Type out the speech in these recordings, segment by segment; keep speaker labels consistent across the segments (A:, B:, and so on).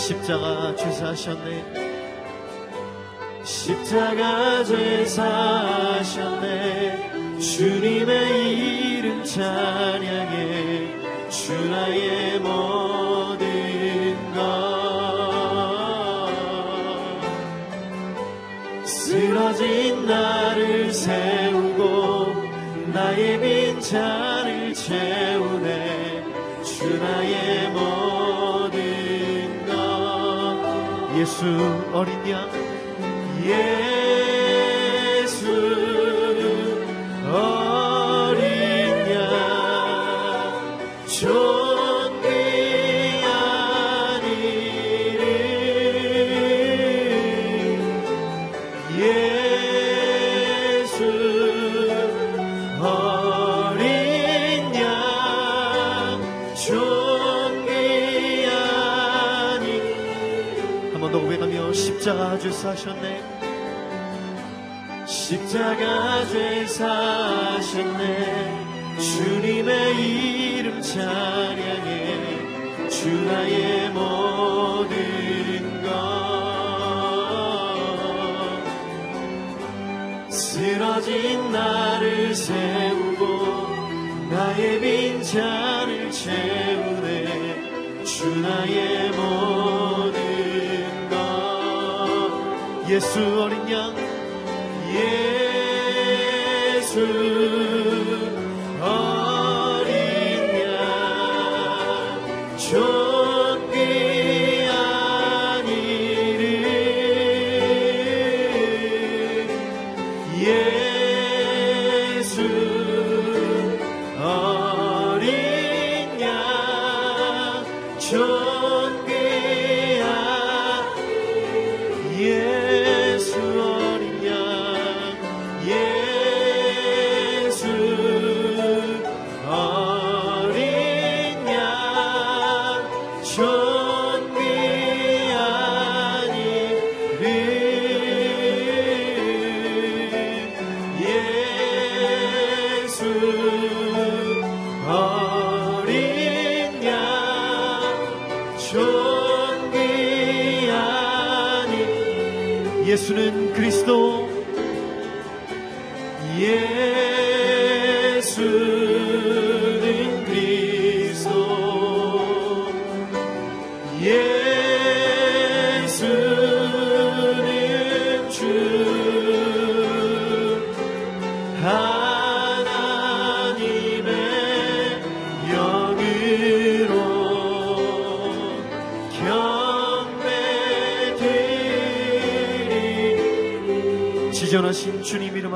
A: 십자가 죄사하셨네. 십자가 죄사하셨네. 주님의 이름 찬양해. 주 나의 모든 것. 쓰러진 나를 예수 어린 양 예 사셨네. 십자가 죄 사셨네. 주님의 이름 찬양해. 주 나의 모든 것. 쓰러진 나를 세우고 나의 빈잔을 채우네. 주 나의 모든 것 예수 어린 양 예수 어린 양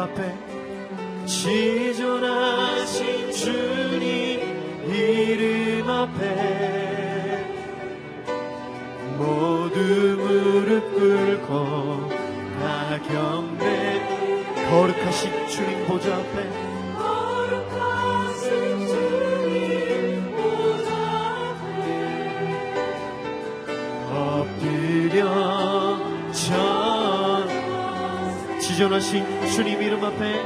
A: 앞에 지존하신 주님 이름 앞에 모두 무릎 꿇고 다 경배 거룩하신 주님 보좌 앞에 지존하신 주님 이름 앞에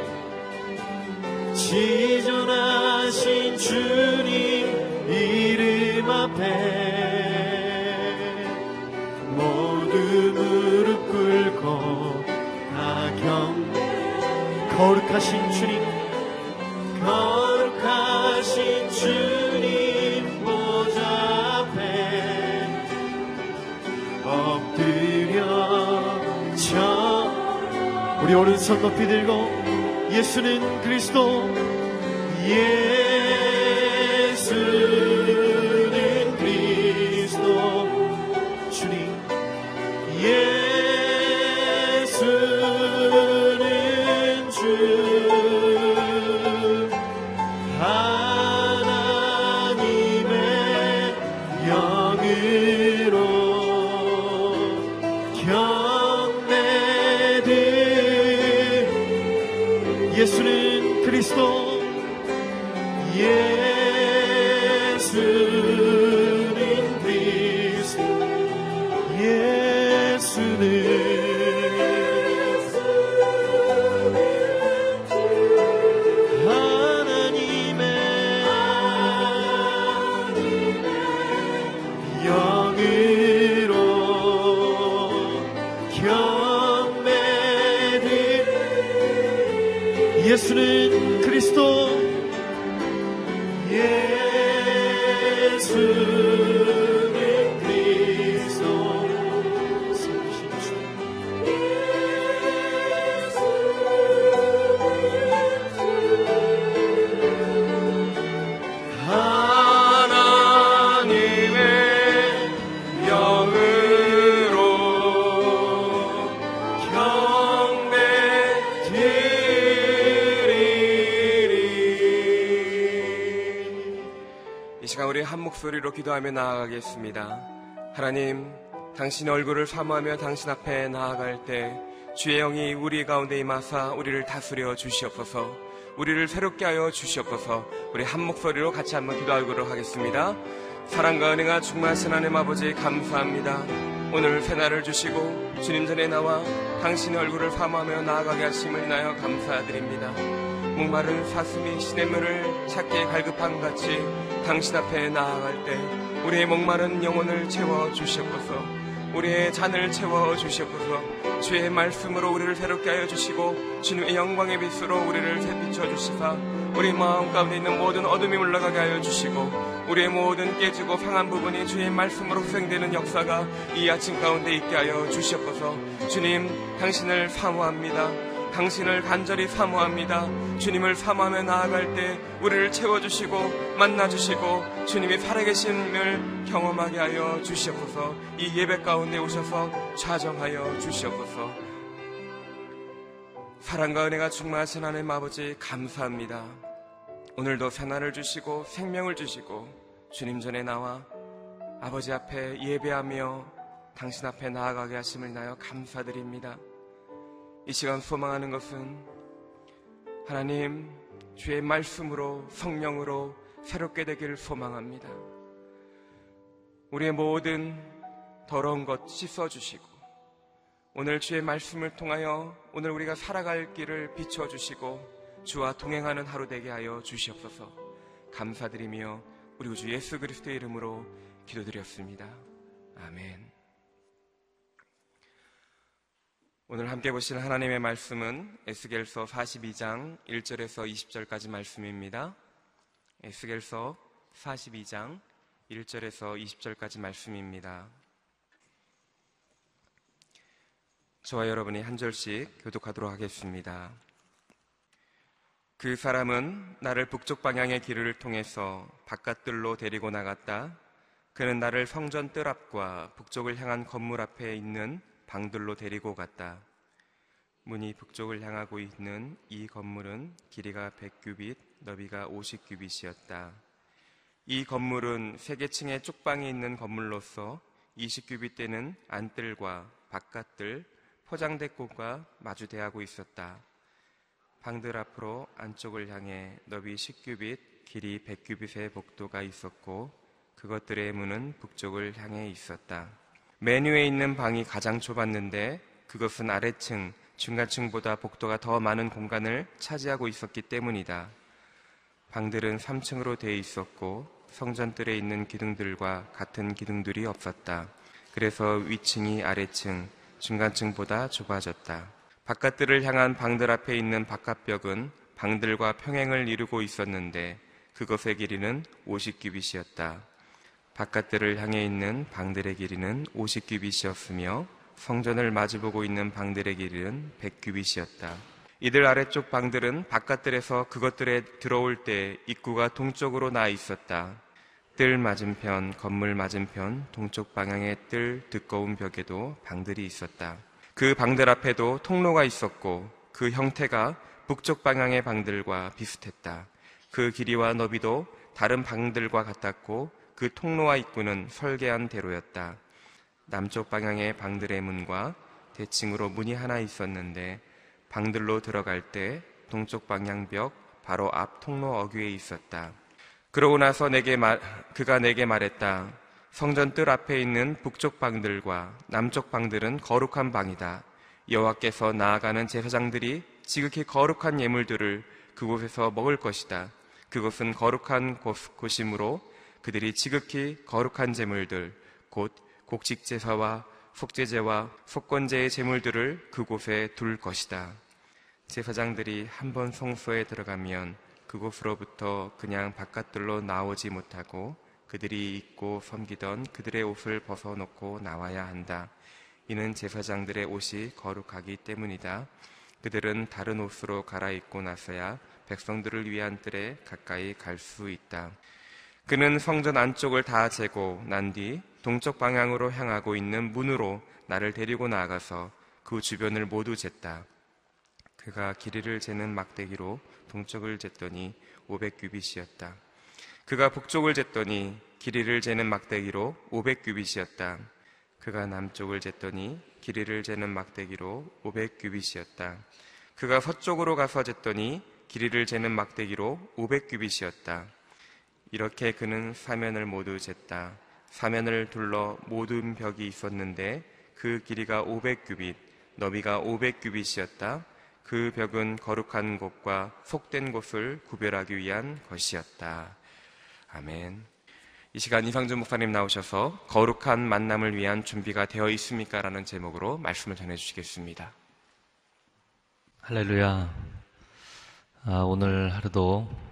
A: 지존하신 주님 이름 앞에 모두 무릎 꿇고 다 경 거룩하신 주님 거 우리 오른손 높이 들고 예수는 그리스도 예 예
B: 기도하며 나아가겠습니다. 하나님, 당신의 얼굴을 사모하며 당신 앞에 나아갈 때 주의 영이 우리 가운데 임하사 우리를 다스려 주시옵소서. 우리를 새롭게 하여 주시옵소서. 우리 한 목소리로 같이 한번 기도하도록 하겠습니다. 사랑과 은혜가 충만하신 하나님 아버지 감사합니다. 오늘 새날을 주시고 주님 전에 나와 당신의 얼굴을 사모하며 나아가게 하심을 인하여 감사드립니다. 목마른 사슴이 시냇물을 찾기에 갈급한 같이 당신 앞에 나아갈 때 우리의 목마른 영혼을 채워 주시옵소서. 우리의 잔을 채워 주시옵소서. 주의 말씀으로 우리를 새롭게 하여 주시고 주님의 영광의 빛으로 우리를 새비춰 주시사 우리 마음 가운데 있는 모든 어둠이 물러가게 하여 주시고 우리의 모든 깨지고 상한 부분이 주의 말씀으로 회생되는 역사가 이 아침 가운데 있게 하여 주시옵소서. 주님 당신을 사모합니다 당신을 간절히 사모합니다. 주님을 사모하며 나아갈 때 우리를 채워주시고 만나주시고 주님이 살아계심을 경험하게 하여 주시옵소서 이 예배 가운데 오셔서 좌정하여 주시옵소서 사랑과 은혜가 충만하신 하나님 아버지 감사합니다. 오늘도 새날을 주시고 생명을 주시고 주님 전에 나와 아버지 앞에 예배하며 당신 앞에 나아가게 하심을 인하여 감사드립니다. 이 시간 소망하는 것은 하나님 주의 말씀으로 성령으로 새롭게 되기를 소망합니다. 우리의 모든 더러운 것 씻어주시고 오늘 주의 말씀을 통하여 오늘 우리가 살아갈 길을 비춰주시고 주와 동행하는 하루 되게 하여 주시옵소서 감사드리며 우리 우주 예수 그리스도의 이름으로 기도드렸습니다. 아멘. 오늘 함께 보실 하나님의 말씀은 에스겔서 42장 1절에서 20절까지 말씀입니다. 에스겔서 42장 1절에서 20절까지 말씀입니다. 저와 여러분이 한 절씩 교독하도록 하겠습니다. 그 사람은 나를 북쪽 방향의 길을 통해서 바깥들로 데리고 나갔다. 그는 나를 성전 뜰 앞과 북쪽을 향한 건물 앞에 있는 방들로 데리고 갔다. 문이 북쪽을 향하고 있는 이 건물은 길이가 100규빗, 너비가 50규빗이었다. 이 건물은 세 개층의 쪽방이 있는 건물로서 20규빗 되는 안뜰과 바깥뜰, 포장대꽃과 마주대하고 있었다. 방들 앞으로 안쪽을 향해 너비 10규빗, 길이 100규빗의 복도가 있었고 그것들의 문은 북쪽을 향해 있었다. 맨 위에 있는 방이 가장 좁았는데 그것은 아래층, 중간층보다 복도가 더 많은 공간을 차지하고 있었기 때문이다. 방들은 3층으로 되어 있었고 성전뜰에 있는 기둥들과 같은 기둥들이 없었다. 그래서 위층이 아래층, 중간층보다 좁아졌다. 바깥들을 향한 방들 앞에 있는 바깥벽은 방들과 평행을 이루고 있었는데 그것의 길이는 50규빗이었다. 바깥들을 향해 있는 방들의 길이는 50규빗이었으며 성전을 마주보고 있는 방들의 길이는 100규빗이었다. 이들 아래쪽 방들은 바깥들에서 그것들에 들어올 때 입구가 동쪽으로 나 있었다. 뜰 맞은편, 건물 맞은편, 동쪽 방향의 뜰 두꺼운 벽에도 방들이 있었다. 그 방들 앞에도 통로가 있었고 그 형태가 북쪽 방향의 방들과 비슷했다. 그 길이와 너비도 다른 방들과 같았고 그 통로와 입구는 설계한 대로였다. 남쪽 방향의 방들의 문과 대칭으로 문이 하나 있었는데 방들로 들어갈 때 동쪽 방향 벽 바로 앞 통로 어귀에 있었다. 그러고 나서 내게 말, 그가 내게 말했다. 성전 뜰 앞에 있는 북쪽 방들과 남쪽 방들은 거룩한 방이다. 여호와께서 나아가는 제사장들이 지극히 거룩한 예물들을 그곳에서 먹을 것이다. 그곳은 거룩한 곳, 곳이므로 그들이 지극히 거룩한 제물들, 곧 곡식 제사와 속죄제와 속건제의 제물들을 그곳에 둘 것이다. 제사장들이 한 번 성소에 들어가면 그곳으로부터 그냥 바깥들로 나오지 못하고 그들이 입고 섬기던 그들의 옷을 벗어놓고 나와야 한다. 이는 제사장들의 옷이 거룩하기 때문이다. 그들은 다른 옷으로 갈아입고 나서야 백성들을 위한 뜰에 가까이 갈 수 있다. 그는 성전 안쪽을 다 재고 난 뒤 동쪽 방향으로 향하고 있는 문으로 나를 데리고 나가서 그 주변을 모두 쟀다. 그가 길이를 재는 막대기로 동쪽을 쟀더니 500규빗이었다. 그가 북쪽을 쟀더니 길이를 재는 막대기로 500규빗이었다. 그가 남쪽을 쟀더니 길이를 재는 막대기로 500규빗이었다. 그가 서쪽으로 가서 쟀더니 길이를 재는 막대기로 500규빗이었다. 이렇게 그는 사면을 모두 쟀다. 사면을 둘러 모든 벽이 있었는데 그 길이가 500규빗, 너비가 500규빗이었다. 그 벽은 거룩한 곳과 속된 곳을 구별하기 위한 것이었다. 아멘. 이 시간 이상준 목사님 나오셔서 거룩한 만남을 위한 준비가 되어 있습니까? 라는 제목으로 말씀을 전해주시겠습니다.
C: 할렐루야. 아, 오늘 하루도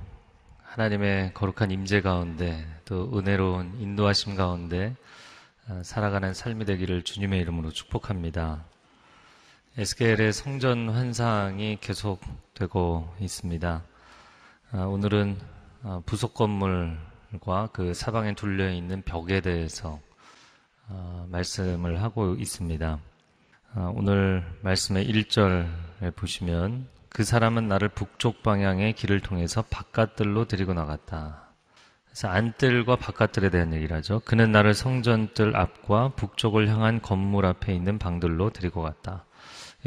C: 하나님의 거룩한 임재 가운데 또 은혜로운 인도하심 가운데 아, 살아가는 삶이 되기를 주님의 이름으로 축복합니다. 에스겔의 성전 환상이 계속되고 있습니다. 아, 오늘은 아, 부속 건물과 그 사방에 둘려 있는 벽에 대해서 아, 말씀을 하고 있습니다. 아, 오늘 말씀의 1절에 보시면 그 사람은 나를 북쪽 방향의 길을 통해서 바깥들로 데리고 나갔다. 그래서 안뜰과 바깥들에 대한 얘기를 하죠. 그는 나를 성전뜰 앞과 북쪽을 향한 건물 앞에 있는 방들로 데리고 갔다.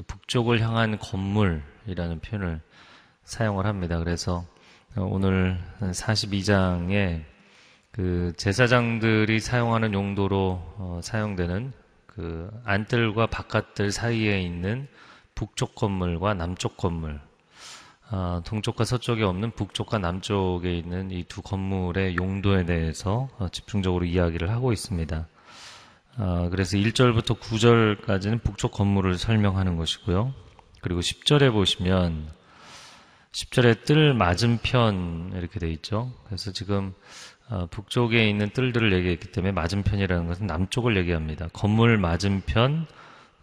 C: 북쪽을 향한 건물이라는 표현을 사용을 합니다. 그래서 오늘 42장에 그 제사장들이 사용하는 용도로 어, 사용되는 그 안뜰과 바깥들 사이에 있는 북쪽 건물과 남쪽 건물, 아, 동쪽과 서쪽에 없는 북쪽과 남쪽에 있는 이 두 건물의 용도에 대해서 어, 집중적으로 이야기를 하고 있습니다. 아, 그래서 1절부터 9절까지는 북쪽 건물을 설명하는 것이고요. 그리고 10절에 보시면 10절에 뜰 맞은편 이렇게 돼 있죠. 그래서 지금 어, 북쪽에 있는 뜰들을 얘기했기 때문에 맞은편이라는 것은 남쪽을 얘기합니다. 건물 맞은편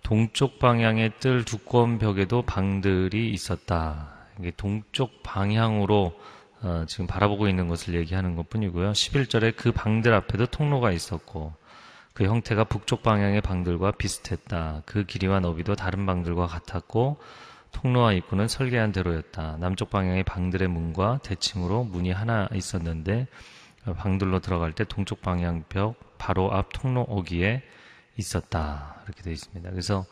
C: 동쪽 방향의 뜰 두꺼운 벽에도 방들이 있었다. 이게 동쪽 방향으로 어, 지금 바라보고 있는 것을 얘기하는 것 뿐이고요. 11절에 그 방들 앞에도 통로가 있었고 그 형태가 북쪽 방향의 방들과 비슷했다. 그 길이와 너비도 다른 방들과 같았고 통로와 입구는 설계한 대로였다. 남쪽 방향의 방들의 문과 대칭으로 문이 하나 있었는데 방들로 들어갈 때 동쪽 방향 벽 바로 앞 통로 어기에 있었다. 이렇게 되어 있습니다. 그래서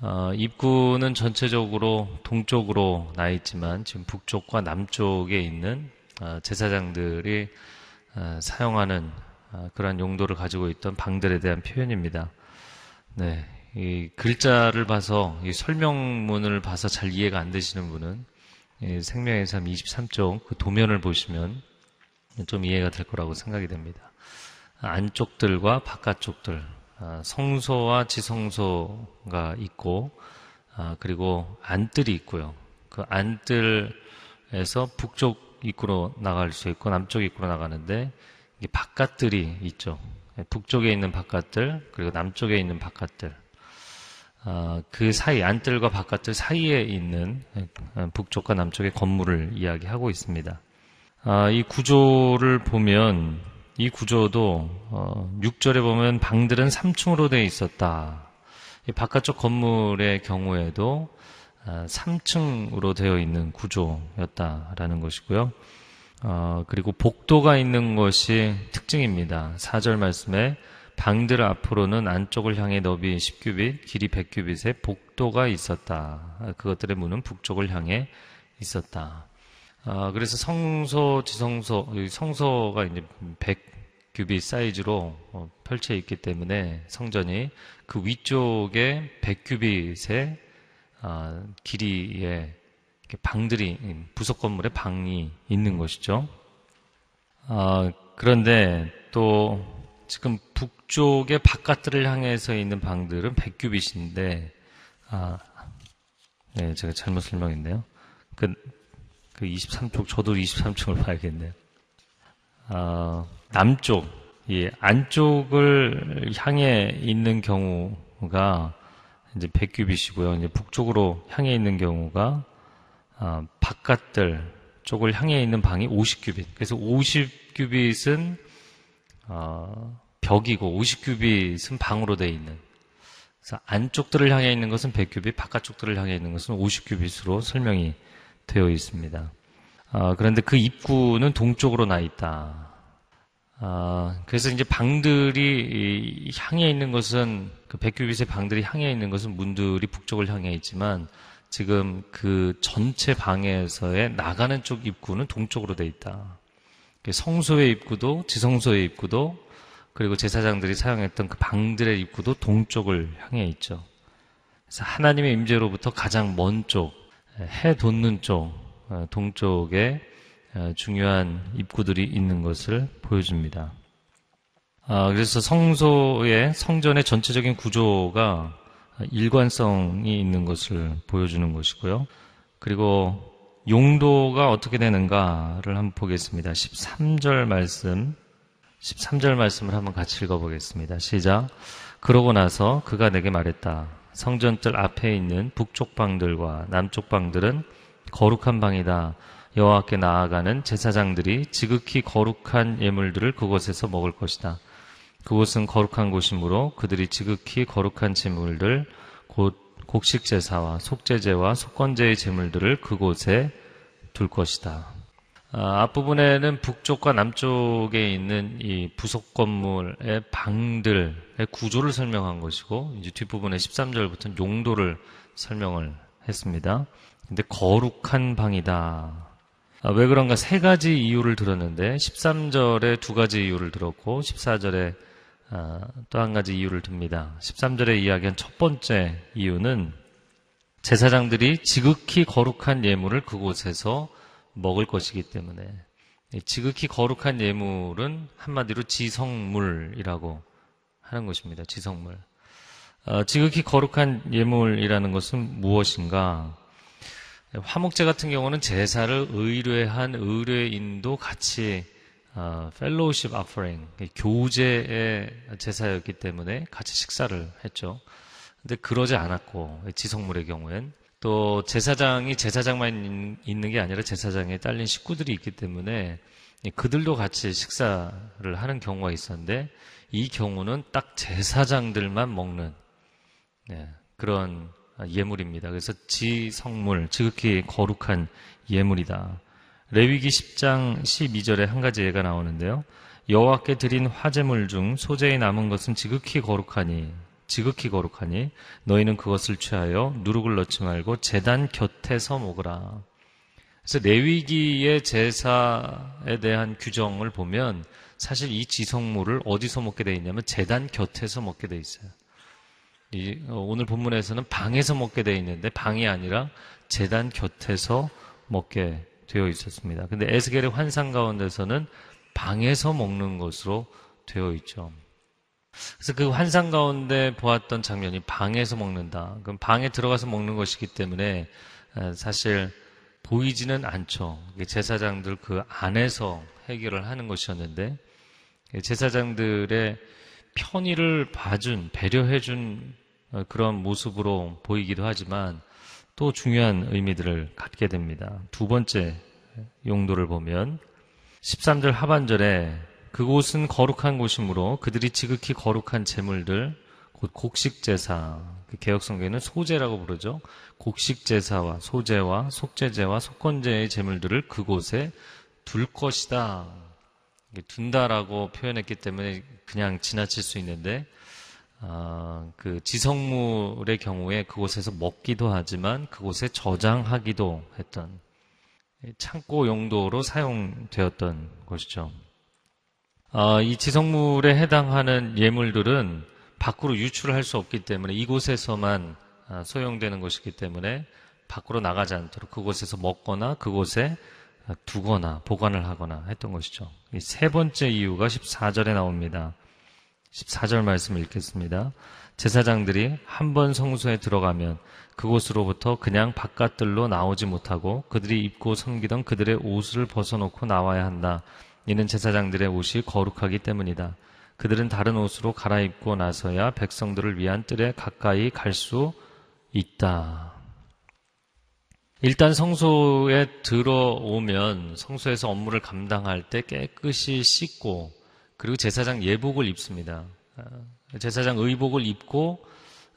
C: 어, 입구는 전체적으로 동쪽으로 나 있지만 지금 북쪽과 남쪽에 있는 어, 제사장들이 어, 사용하는 어, 그러한 용도를 가지고 있던 방들에 대한 표현입니다. 네, 이 글자를 봐서 이 설명문을 봐서 잘 이해가 안 되시는 분은 이 생명의 삶 23쪽 그 도면을 보시면 좀 이해가 될 거라고 생각이 됩니다. 안쪽들과 바깥쪽들, 아, 성소와 지성소가 있고, 아, 그리고 안뜰이 있고요. 그 안뜰에서 북쪽 입구로 나갈 수 있고 남쪽 입구로 나가는데 이게 바깥들이 있죠. 북쪽에 있는 바깥들 그리고 남쪽에 있는 바깥들 아, 그 사이 안뜰과 바깥들 사이에 있는 북쪽과 남쪽의 건물을 이야기하고 있습니다. 아, 이 구조를 보면 이 구조도 어, 6절에 보면 방들은 3층으로 되어 있었다. 이 바깥쪽 건물의 경우에도 3층으로 되어 있는 구조였다라는 것이고요. 어, 그리고 복도가 있는 것이 특징입니다. 4절 말씀에 방들 앞으로는 안쪽을 향해 너비 10규빗, 길이 100규빗의 복도가 있었다. 그것들의 문은 북쪽을 향해 있었다. 어, 그래서 성소, 지성소, 성소가 이제 100규빗 사이즈로 어, 펼쳐 있기 때문에 성전이 그 위쪽에 100규빗의 어, 길이에 방들이 부속 건물에 방이 있는 것이죠. 어, 그런데 또 지금 북쪽의 바깥들을 향해서 있는 방들은 100규빗인데 아, 네, 제가 잘못 설명했네요. 그, 그 23쪽, 저도 23층을 봐야겠네요. 아, 남쪽, 예, 안쪽을 향해 있는 경우가 이제 100규빗이고요. 이제 북쪽으로 향해 있는 경우가 아, 바깥들 쪽을 향해 있는 방이 50규빗. 그래서 50규빗은 어, 벽이고 50규빗은 방으로 되어 있는. 그래서 안쪽들을 향해 있는 것은 100규빗, 바깥쪽들을 향해 있는 것은 50규빗으로 설명이 되어 있습니다. 어, 그런데 그 입구는 동쪽으로 나 있다. 어, 그래서 이제 방들이 향해 있는 것은 그 백규빗의 방들이 향해 있는 것은 문들이 북쪽을 향해 있지만 지금 그 전체 방에서의 나가는 쪽 입구는 동쪽으로 돼 있다. 성소의 입구도 지성소의 입구도 그리고 제사장들이 사용했던 그 방들의 입구도 동쪽을 향해 있죠. 그래서 하나님의 임재로부터 가장 먼 쪽, 해 돋는 쪽, 어, 동쪽에 어, 중요한 입구들이 있는 것을 보여줍니다. 아, 그래서 성소의 성전의 전체적인 구조가 일관성이 있는 것을 보여주는 것이고요. 그리고 용도가 어떻게 되는가를 한번 보겠습니다. 13절 말씀, 13절 말씀을 한번 같이 읽어보겠습니다. 시작. 그러고 나서 그가 내게 말했다. 성전뜰 앞에 있는 북쪽 방들과 남쪽 방들은 거룩한 방이다. 여호와께 나아가는 제사장들이 지극히 거룩한 예물들을 그곳에서 먹을 것이다. 그곳은 거룩한 곳이므로 그들이 지극히 거룩한 제물들 곧 곡식 제사와 속죄제와 속건제의 제물들을 그곳에 둘 것이다. 아, 앞부분에는 북쪽과 남쪽에 있는 이 부속 건물의 방들의 구조를 설명한 것이고 이제 뒷부분에 13절부터 용도를 설명을 했습니다. 근데 거룩한 방이다. 아, 왜 그런가 세 가지 이유를 들었는데 13절에 두 가지 이유를 들었고 14절에 아, 또한 가지 이유를 듭니다. 13절에 이야기한 첫 번째 이유는 제사장들이 지극히 거룩한 예물을 그곳에서 먹을 것이기 때문에 지극히 거룩한 예물은 한마디로 지성물이라고 하는 것입니다. 지성물. 어, 지극히 거룩한 예물이라는 것은 무엇인가? 화목제 같은 경우는 제사를 의뢰한 의뢰인도 같이 어, 펠로우십 아퍼링 교제의 제사였기 때문에 같이 식사를 했죠. 근데 그러지 않았고 지성물의 경우엔 또 제사장이 제사장만 있는 게 아니라 제사장에 딸린 식구들이 있기 때문에 그들도 같이 식사를 하는 경우가 있었는데 이 경우는 딱 제사장들만 먹는 네, 그런 예물입니다. 그래서 지성물, 지극히 거룩한 예물이다. 레위기 10장 12절에 한 가지 예가 나오는데요. 여호와께 드린 화제물 중 소재에 남은 것은 지극히 거룩하니 지극히 거룩하니 너희는 그것을 취하여 누룩을 넣지 말고 제단 곁에서 먹으라. 그래서 레위기의 제사에 대한 규정을 보면 사실 이 지성물을 어디서 먹게 돼 있냐면 제단 곁에서 먹게 돼 있어요. 이, 어, 오늘 본문에서는 방에서 먹게 되어 있는데 방이 아니라 재단 곁에서 먹게 되어 있었습니다. 근데 에스겔의 환상 가운데서는 방에서 먹는 것으로 되어 있죠. 그래서 그 환상 가운데 보았던 장면이 방에서 먹는다. 그럼 방에 들어가서 먹는 것이기 때문에 사실 보이지는 않죠. 제사장들 그 안에서 해결을 하는 것이었는데 제사장들의 편의를 봐준 배려해준 어, 그런 모습으로 보이기도 하지만 또 중요한 의미들을 갖게 됩니다. 두 번째 용도를 보면 13절 하반절에 그곳은 거룩한 곳이므로 그들이 지극히 거룩한 제물들 곧 곡식 제사 그 개혁 성경에는 소제라고 부르죠. 곡식 제사와 소제와 속제제와 속건제의 제물들을 그곳에 둘 것이다. 둔다라고 표현했기 때문에 그냥 지나칠 수 있는데 어, 그 지성물의 경우에 그곳에서 먹기도 하지만 그곳에 저장하기도 했던 창고 용도로 사용되었던 것이죠. 어, 이 지성물에 해당하는 예물들은 밖으로 유출할 수 없기 때문에 이곳에서만 아, 소용되는 것이기 때문에 밖으로 나가지 않도록 그곳에서 먹거나 그곳에 두거나 보관을 하거나 했던 것이죠. 세 번째 이유가 14절에 나옵니다. 14절 말씀 읽겠습니다. 제사장들이 한 번 성소에 들어가면 그곳으로부터 그냥 바깥들로 나오지 못하고 그들이 입고 섬기던 그들의 옷을 벗어놓고 나와야 한다. 이는 제사장들의 옷이 거룩하기 때문이다. 그들은 다른 옷으로 갈아입고 나서야 백성들을 위한 뜰에 가까이 갈 수 있다. 일단 성소에 들어오면 성소에서 업무를 감당할 때 깨끗이 씻고 그리고 제사장 예복을 입습니다. 아, 제사장 의복을 입고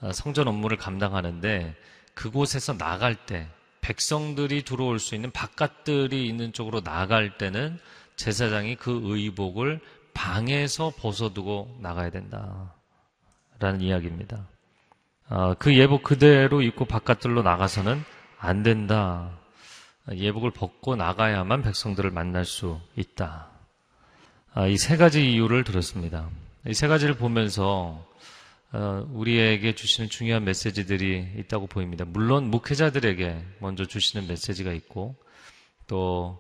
C: 아, 성전 업무를 감당하는데 그곳에서 나갈 때 백성들이 들어올 수 있는 바깥들이 있는 쪽으로 나갈 때는 제사장이 그 의복을 방에서 벗어두고 나가야 된다. 라는 이야기입니다. 아, 그 예복 그대로 입고 바깥들로 나가서는 안 된다. 예복을 벗고 나가야만 백성들을 만날 수 있다. 아, 이세 가지 이유를 들었습니다. 이 세 가지를 보면서 어, 우리에게 주시는 중요한 메시지들이 있다고 보입니다. 물론 목회자들에게 먼저 주시는 메시지가 있고 또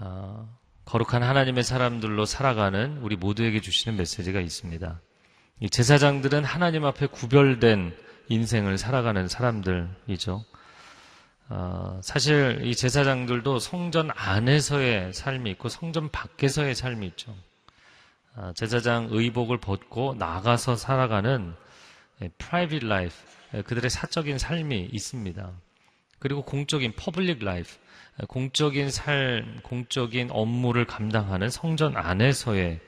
C: 어, 거룩한 하나님의 사람들로 살아가는 우리 모두에게 주시는 메시지가 있습니다. 이 제사장들은 하나님 앞에 구별된 인생을 살아가는 사람들이죠. 어, 사실 이 제사장들도 성전 안에서의 삶이 있고 성전 밖에서의 삶이 있죠. 어, 제사장 의복을 벗고 나가서 살아가는 private life, 그들의 사적인 삶이 있습니다. 그리고 공적인 public life, 공적인 삶, 공적인 업무를 감당하는 성전 안에서의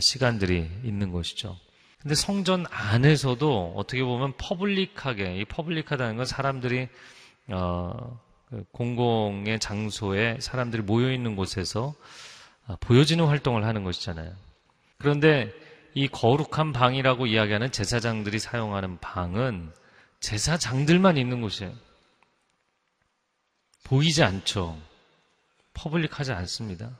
C: 시간들이 있는 것이죠. 근데 성전 안에서도 어떻게 보면 퍼블릭하게, 이 퍼블릭하다는 건 사람들이 어, 그 공공의 장소에 사람들이 모여 있는 곳에서 아, 보여지는 활동을 하는 것이잖아요. 그런데 이 거룩한 방이라고 이야기하는 제사장들이 사용하는 방은 제사장들만 있는 곳이에요. 보이지 않죠. public하지 않습니다.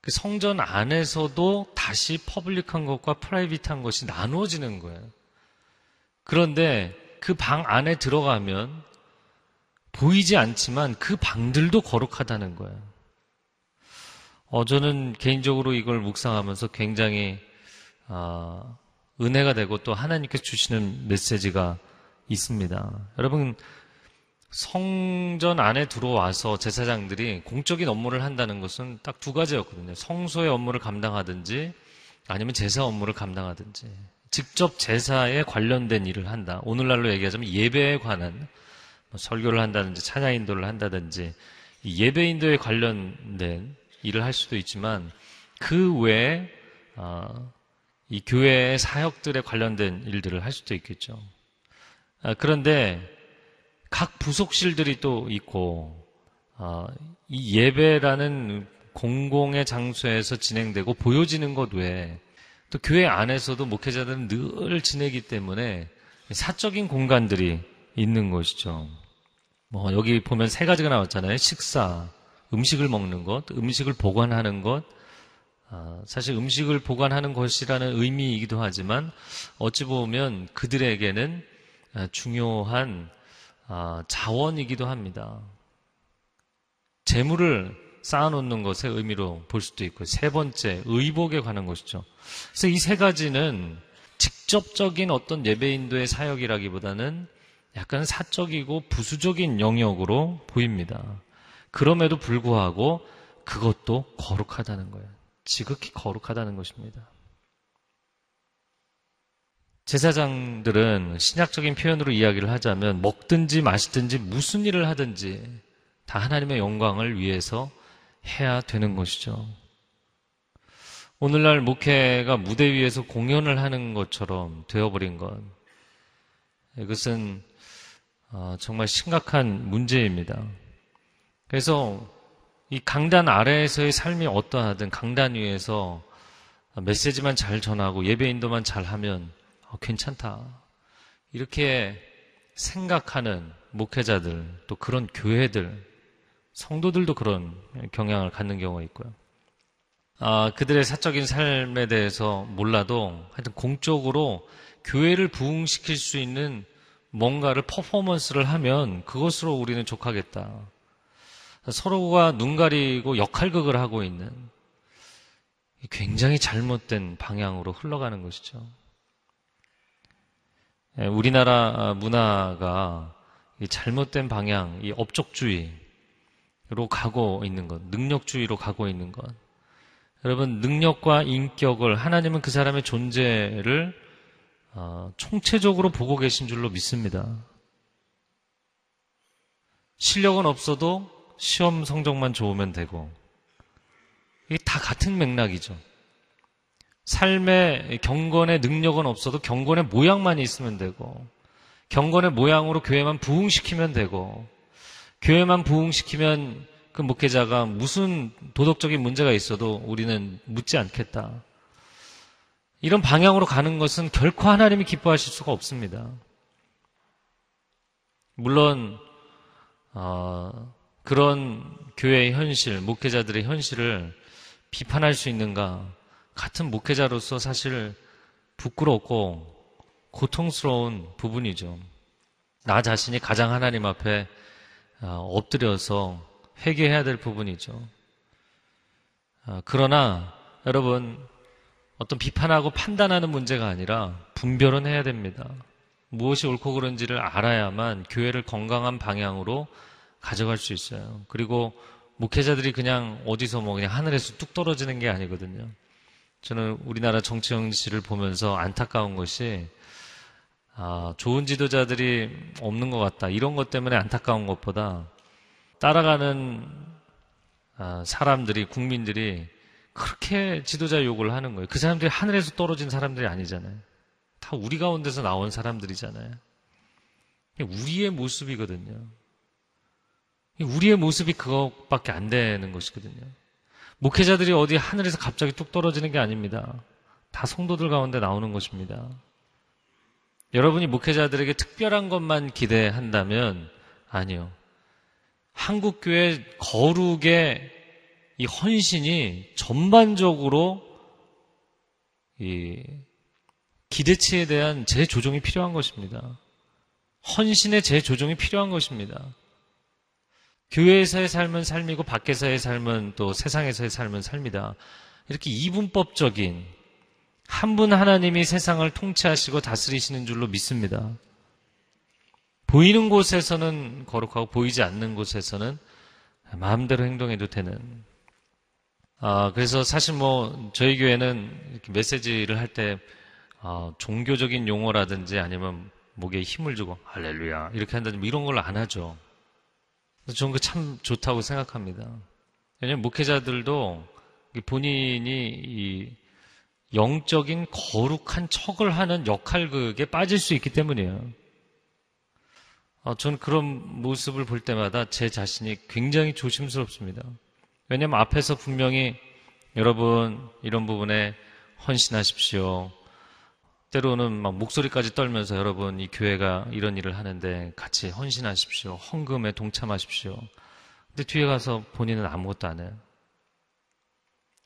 C: 그 성전 안에서도 다시 public한 것과 private한 것이 나누어지는 거예요. 그런데 그 방 안에 들어가면 보이지 않지만 그 방들도 거룩하다는 거예요. 어, 저는 개인적으로 이걸 묵상하면서 굉장히 어, 은혜가 되고 또 하나님께서 주시는 메시지가 있습니다. 여러분 성전 안에 들어와서 제사장들이 공적인 업무를 한다는 것은 딱 두 가지였거든요. 성소의 업무를 감당하든지 아니면 제사 업무를 감당하든지 직접 제사에 관련된 일을 한다. 오늘날로 얘기하자면 예배에 관한 뭐 설교를 한다든지 찬양 인도를 한다든지 예배 인도에 관련된 일을 할 수도 있지만 그 외에 어, 이 교회의 사역들에 관련된 일들을 할 수도 있겠죠. 아, 그런데 각 부속실들이 또 있고 어, 이 예배라는 공공의 장소에서 진행되고 보여지는 것 외에 또 교회 안에서도 목회자들은 늘 지내기 때문에 사적인 공간들이 있는 것이죠. 뭐 여기 보면 세 가지가 나왔잖아요. 식사, 음식을 먹는 것, 음식을 보관하는 것, 아, 사실 음식을 보관하는 것이라는 의미이기도 하지만 어찌 보면 그들에게는 아, 중요한 아, 자원이기도 합니다. 재물을 쌓아놓는 것의 의미로 볼 수도 있고 세 번째 의복에 관한 것이죠. 그래서 이 세 가지는 직접적인 어떤 예배인도의 사역이라기보다는 약간 사적이고 부수적인 영역으로 보입니다. 그럼에도 불구하고 그것도 거룩하다는 거예요. 지극히 거룩하다는 것입니다. 제사장들은 신약적인 표현으로 이야기를 하자면 먹든지 마시든지 무슨 일을 하든지 다 하나님의 영광을 위해서 해야 되는 것이죠. 오늘날 목회가 무대 위에서 공연을 하는 것처럼 되어버린 것. 이것은 어, 정말 심각한 문제입니다. 그래서 이 강단 아래에서의 삶이 어떠하든 강단 위에서 메시지만 잘 전하고 예배 인도만 잘 하면 어, 괜찮다. 이렇게 생각하는 목회자들, 또 그런 교회들, 성도들도 그런 경향을 갖는 경우가 있고요. 아, 그들의 사적인 삶에 대해서 몰라도 하여튼 공적으로 교회를 부흥시킬 수 있는 뭔가를 퍼포먼스를 하면 그것으로 우리는 족하겠다. 서로가 눈 가리고 역할극을 하고 있는 굉장히 잘못된 방향으로 흘러가는 것이죠. 예, 우리나라 문화가 잘못된 방향, 이 업적주의로 가고 있는 것, 능력주의로 가고 있는 것. 여러분, 능력과 인격을 하나님은 그 사람의 존재를 어, 총체적으로 보고 계신 줄로 믿습니다. 실력은 없어도 시험 성적만 좋으면 되고, 이게 다 같은 맥락이죠. 삶의 경건의 능력은 없어도 경건의 모양만 있으면 되고, 경건의 모양으로 교회만 부흥시키면 되고, 교회만 부흥시키면 그 목회자가 무슨 도덕적인 문제가 있어도 우리는 묻지 않겠다. 이런 방향으로 가는 것은 결코 하나님이 기뻐하실 수가 없습니다. 물론 어, 그런 교회의 현실, 목회자들의 현실을 비판할 수 있는가? 같은 목회자로서 사실 부끄럽고 고통스러운 부분이죠. 나 자신이 가장 하나님 앞에 어, 엎드려서 회개해야 될 부분이죠. 어, 그러나 여러분 어떤 비판하고 판단하는 문제가 아니라 분별은 해야 됩니다. 무엇이 옳고 그른지를 알아야만 교회를 건강한 방향으로 가져갈 수 있어요. 그리고 목회자들이 그냥 어디서 뭐 그냥 하늘에서 뚝 떨어지는 게 아니거든요. 저는 우리나라 정치 현실을 보면서 안타까운 것이 아, 좋은 지도자들이 없는 것 같다. 이런 것 때문에 안타까운 것보다 따라가는 아, 사람들이 국민들이 그렇게 지도자 욕을 하는 거예요. 그 사람들이 하늘에서 떨어진 사람들이 아니잖아요. 다 우리 가운데서 나온 사람들이잖아요. 우리의 모습이거든요. 우리의 모습이 그것밖에 안 되는 것이거든요. 목회자들이 어디 하늘에서 갑자기 뚝 떨어지는 게 아닙니다. 다 성도들 가운데 나오는 것입니다. 여러분이 목회자들에게 특별한 것만 기대한다면 아니요. 한국교회 거룩의 이 헌신이 전반적으로 이 기대치에 대한 재조정이 필요한 것입니다. 헌신의 재조정이 필요한 것입니다. 교회에서의 삶은 삶이고 밖에서의 삶은 또 세상에서의 삶은 삶이다. 이렇게 이분법적인 한 분 하나님이 세상을 통치하시고 다스리시는 줄로 믿습니다. 보이는 곳에서는 거룩하고 보이지 않는 곳에서는 마음대로 행동해도 되는 아, 그래서 사실 뭐 저희 교회는 이렇게 메시지를 할때 어, 종교적인 용어라든지 아니면 목에 힘을 주고 할렐루야 이렇게 한다든지 뭐 이런 걸 안 하죠. 저는 그 참 좋다고 생각합니다. 왜냐하면 목회자들도 본인이 이 영적인 거룩한 척을 하는 역할극에 빠질 수 있기 때문이에요. 어, 저는 그런 모습을 볼 때마다 제 자신이 굉장히 조심스럽습니다. 왜냐하면 앞에서 분명히 여러분 이런 부분에 헌신하십시오. 때로는 막 목소리까지 떨면서 여러분 이 교회가 이런 일을 하는데 같이 헌신하십시오. 헌금에 동참하십시오. 근데 뒤에 가서 본인은 아무것도 안 해요.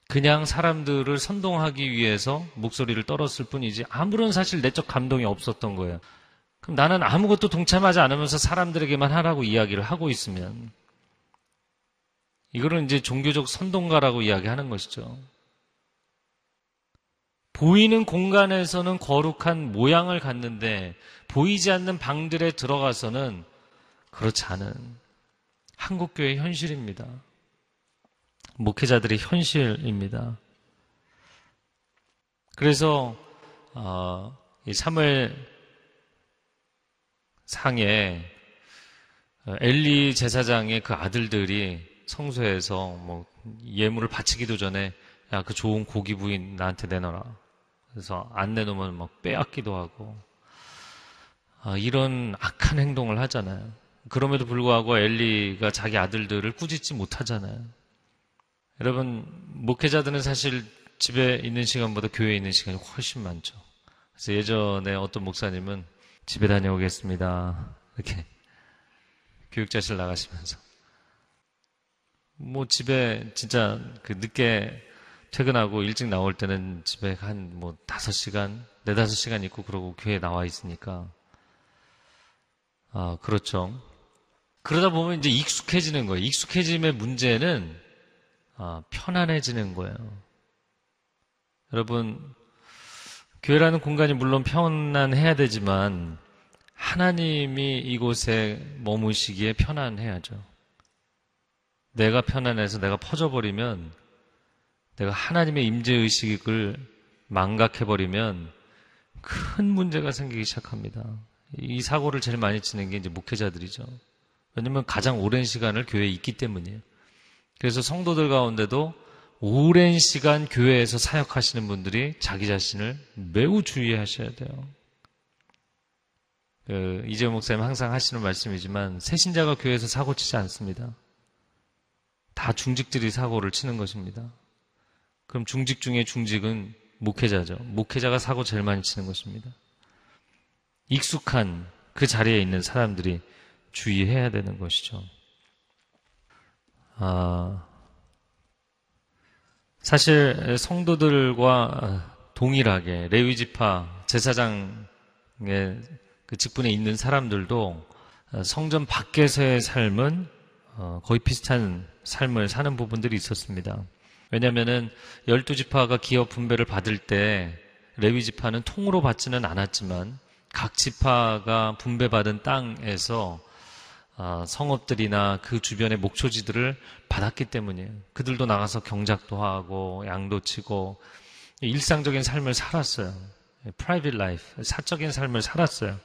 C: 그냥 사람들을 선동하기 위해서 목소리를 떨었을 뿐이지 아무런 사실 내적 감동이 없었던 거예요. 그럼 나는 아무것도 동참하지 않으면서 사람들에게만 하라고 이야기를 하고 있으면 이거는 이제 종교적 선동가라고 이야기하는 것이죠. 보이는 공간에서는 거룩한 모양을 갖는데 보이지 않는 방들에 들어가서는 그렇지 않은 한국교회 현실입니다. 목회자들의 현실입니다. 그래서 어, 이 사무엘 상에 엘리 제사장의 그 아들들이 성소에서 뭐 예물을 바치기도 전에 야 그 좋은 고기 부인 나한테 내놔라. 그래서 안 내놓으면 막 빼앗기도 하고 아, 이런 악한 행동을 하잖아요. 그럼에도 불구하고 엘리가 자기 아들들을 꾸짖지 못하잖아요. 여러분 목회자들은 사실 집에 있는 시간보다 교회에 있는 시간이 훨씬 많죠. 그래서 예전에 어떤 목사님은 집에 다녀오겠습니다. 이렇게 교육자실 나가시면서 뭐 집에 진짜 그 늦게 퇴근하고 일찍 나올 때는 집에 한 뭐 다섯 시간, 네다섯 시간 있고 그러고 교회에 나와 있으니까 아, 그렇죠. 그러다 보면 이제 익숙해지는 거예요. 익숙해짐의 문제는 아, 편안해지는 거예요. 여러분, 교회라는 공간이 물론 편안해야 되지만 하나님이 이곳에 머무시기에 편안해야죠. 내가 편안해서 내가 퍼져버리면 내가 하나님의 임재의식을 망각해버리면 큰 문제가 생기기 시작합니다. 이 사고를 제일 많이 치는 게 이제 목회자들이죠. 왜냐면 가장 오랜 시간을 교회에 있기 때문이에요. 그래서 성도들 가운데도 오랜 시간 교회에서 사역하시는 분들이 자기 자신을 매우 주의하셔야 돼요. 그 이재 목사님 항상 하시는 말씀이지만 새신자가 교회에서 사고 치지 않습니다. 다 중직들이 사고를 치는 것입니다. 그럼 중직 중에 중직은 목회자죠. 목회자가 사고 제일 많이 치는 것입니다. 익숙한 그 자리에 있는 사람들이 주의해야 되는 것이죠. 아, 사실 성도들과 동일하게 레위 지파 제사장의 그 직분에 있는 사람들도 성전 밖에서의 삶은 어, 거의 비슷한 삶을 사는 부분들이 있었습니다. 왜냐하면은 열두 지파가 기업 분배를 받을 때 레위 지파는 통으로 받지는 않았지만 각 지파가 분배받은 땅에서 어, 성읍들이나 그 주변의 목초지들을 받았기 때문이에요. 그들도 나가서 경작도 하고 양도 치고 일상적인 삶을 살았어요. private life, 사적인 삶을 살았어요.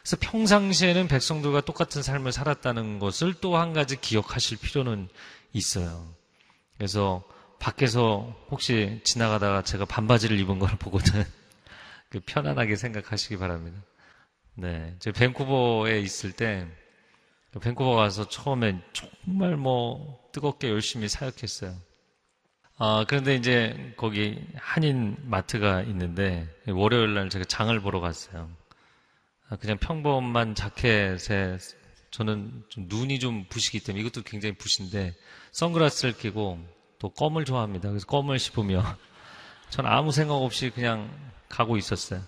C: 그래서 평상시에는 백성들과 똑같은 삶을 살았다는 것을 또 한 가지 기억하실 필요는 있어요. 그래서 밖에서 혹시 지나가다가 제가 반바지를 입은 걸 보고는 그 편안하게 생각하시기 바랍니다. 네. 제가 밴쿠버에 있을 때 밴쿠버 가서 처음에 정말 뭐 뜨겁게 열심히 사역했어요. 아, 그런데 이제 거기 한인 마트가 있는데 월요일 날 제가 장을 보러 갔어요. 아, 그냥 평범한 자켓에 저는 좀 눈이 좀 부시기 때문에 이것도 굉장히 부신데 선글라스를 끼고 또 껌을 좋아합니다. 그래서 껌을 씹으며 전 아무 생각 없이 그냥 가고 있었어요.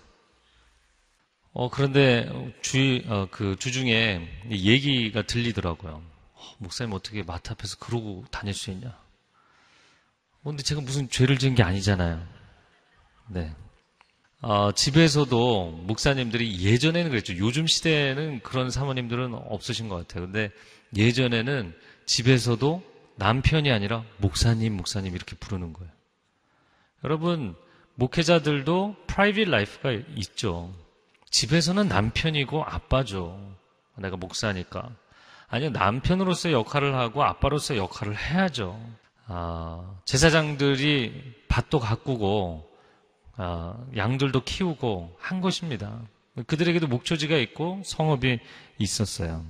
C: 어, 그런데 주, 어, 그 주중에 얘기가 들리더라고요. 어, 목사님 어떻게 마트 앞에서 그러고 다닐 수 있냐? 어, 근데 제가 무슨 죄를 지은 게 아니잖아요. 네. 어, 집에서도 목사님들이 예전에는 그랬죠. 요즘 시대에는 그런 사모님들은 없으신 것 같아요. 근데 예전에는 집에서도 남편이 아니라 목사님, 목사님 이렇게 부르는 거예요. 여러분, 목회자들도 private life가 있죠. 집에서는 남편이고 아빠죠. 내가 목사니까. 아니요, 남편으로서의 역할을 하고 아빠로서의 역할을 해야죠. 아, 제사장들이 밭도 가꾸고, 아, 양들도 키우고 한 것입니다. 그들에게도 목초지가 있고 성업이 있었어요.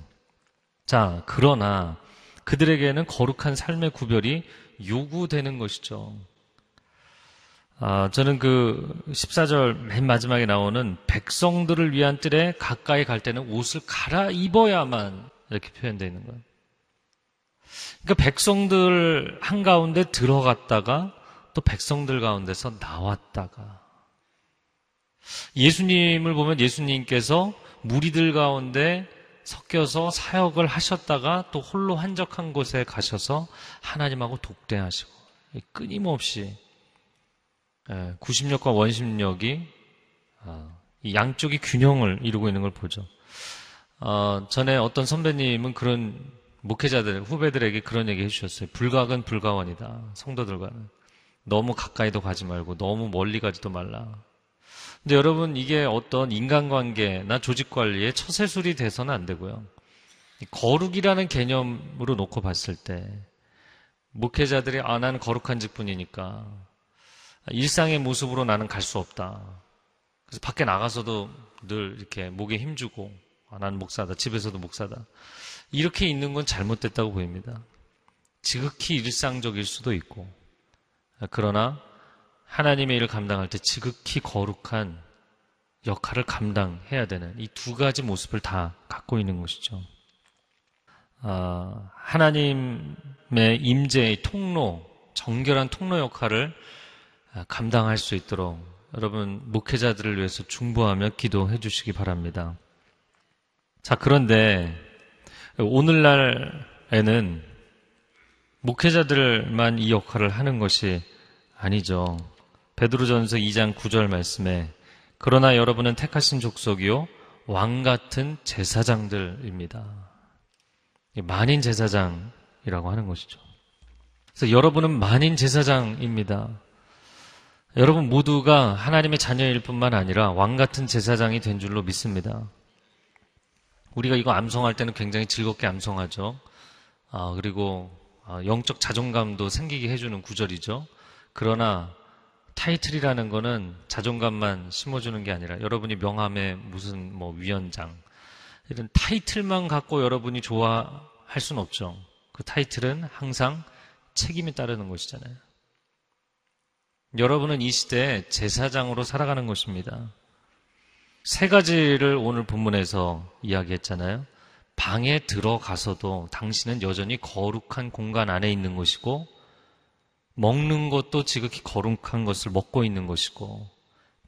C: 자, 그러나 그들에게는 거룩한 삶의 구별이 요구되는 것이죠. 아, 저는 그 14절 맨 마지막에 나오는 백성들을 위한 뜰에 가까이 갈 때는 옷을 갈아입어야만 이렇게 표현되어 있는 거예요. 그러니까 백성들 한가운데 들어갔다가 또 백성들 가운데서 나왔다가 예수님을 보면 예수님께서 무리들 가운데 섞여서 사역을 하셨다가 또 홀로 한적한 곳에 가셔서 하나님하고 독대하시고 끊임없이 90력과 예, 원심력이 아, 양쪽이 균형을 이루고 있는 걸 보죠. 어, 전에 어떤 선배님은 그런 목회자들, 후배들에게 그런 얘기 해주셨어요. 불각은 불가원이다. 성도들과는. 너무 가까이도 가지 말고 너무 멀리 가지도 말라. 근데 여러분 이게 어떤 인간관계나 조직관리의 처세술이 돼서는 안 되고요. 거룩이라는 개념으로 놓고 봤을 때 목회자들이 아 나는 거룩한 직분이니까 일상의 모습으로 나는 갈 수 없다. 그래서 밖에 나가서도 늘 이렇게 목에 힘주고 아, 나는 목사다. 집에서도 목사다. 이렇게 있는 건 잘못됐다고 보입니다. 지극히 일상적일 수도 있고 그러나 하나님의 일을 감당할 때 지극히 거룩한 역할을 감당해야 되는 이 두 가지 모습을 다 갖고 있는 것이죠. 아, 하나님의 임재의 통로, 정결한 통로 역할을 감당할 수 있도록 여러분 목회자들을 위해서 중보하며 기도해 주시기 바랍니다. 자, 그런데 오늘날에는 목회자들만 이 역할을 하는 것이 아니죠. 베드로전서 2장 9절 말씀에 그러나 여러분은 택하신 족속이요 왕 같은 제사장들입니다. 만인 제사장이라고 하는 것이죠. 그래서 여러분은 만인 제사장입니다. 여러분 모두가 하나님의 자녀일 뿐만 아니라 왕 같은 제사장이 된 줄로 믿습니다. 우리가 이거 암송할 때는 굉장히 즐겁게 암송하죠. 아, 그리고 아, 영적 자존감도 생기게 해주는 구절이죠. 그러나 타이틀이라는 거는 자존감만 심어주는 게 아니라 여러분이 명함에 무슨 뭐 위원장 이런 타이틀만 갖고 여러분이 좋아할 수는 없죠. 그 타이틀은 항상 책임이 따르는 것이잖아요. 여러분은 이 시대에 제사장으로 살아가는 것입니다. 세 가지를 오늘 본문에서 이야기했잖아요. 방에 들어가서도 당신은 여전히 거룩한 공간 안에 있는 것이고 먹는 것도 지극히 거룩한 것을 먹고 있는 것이고,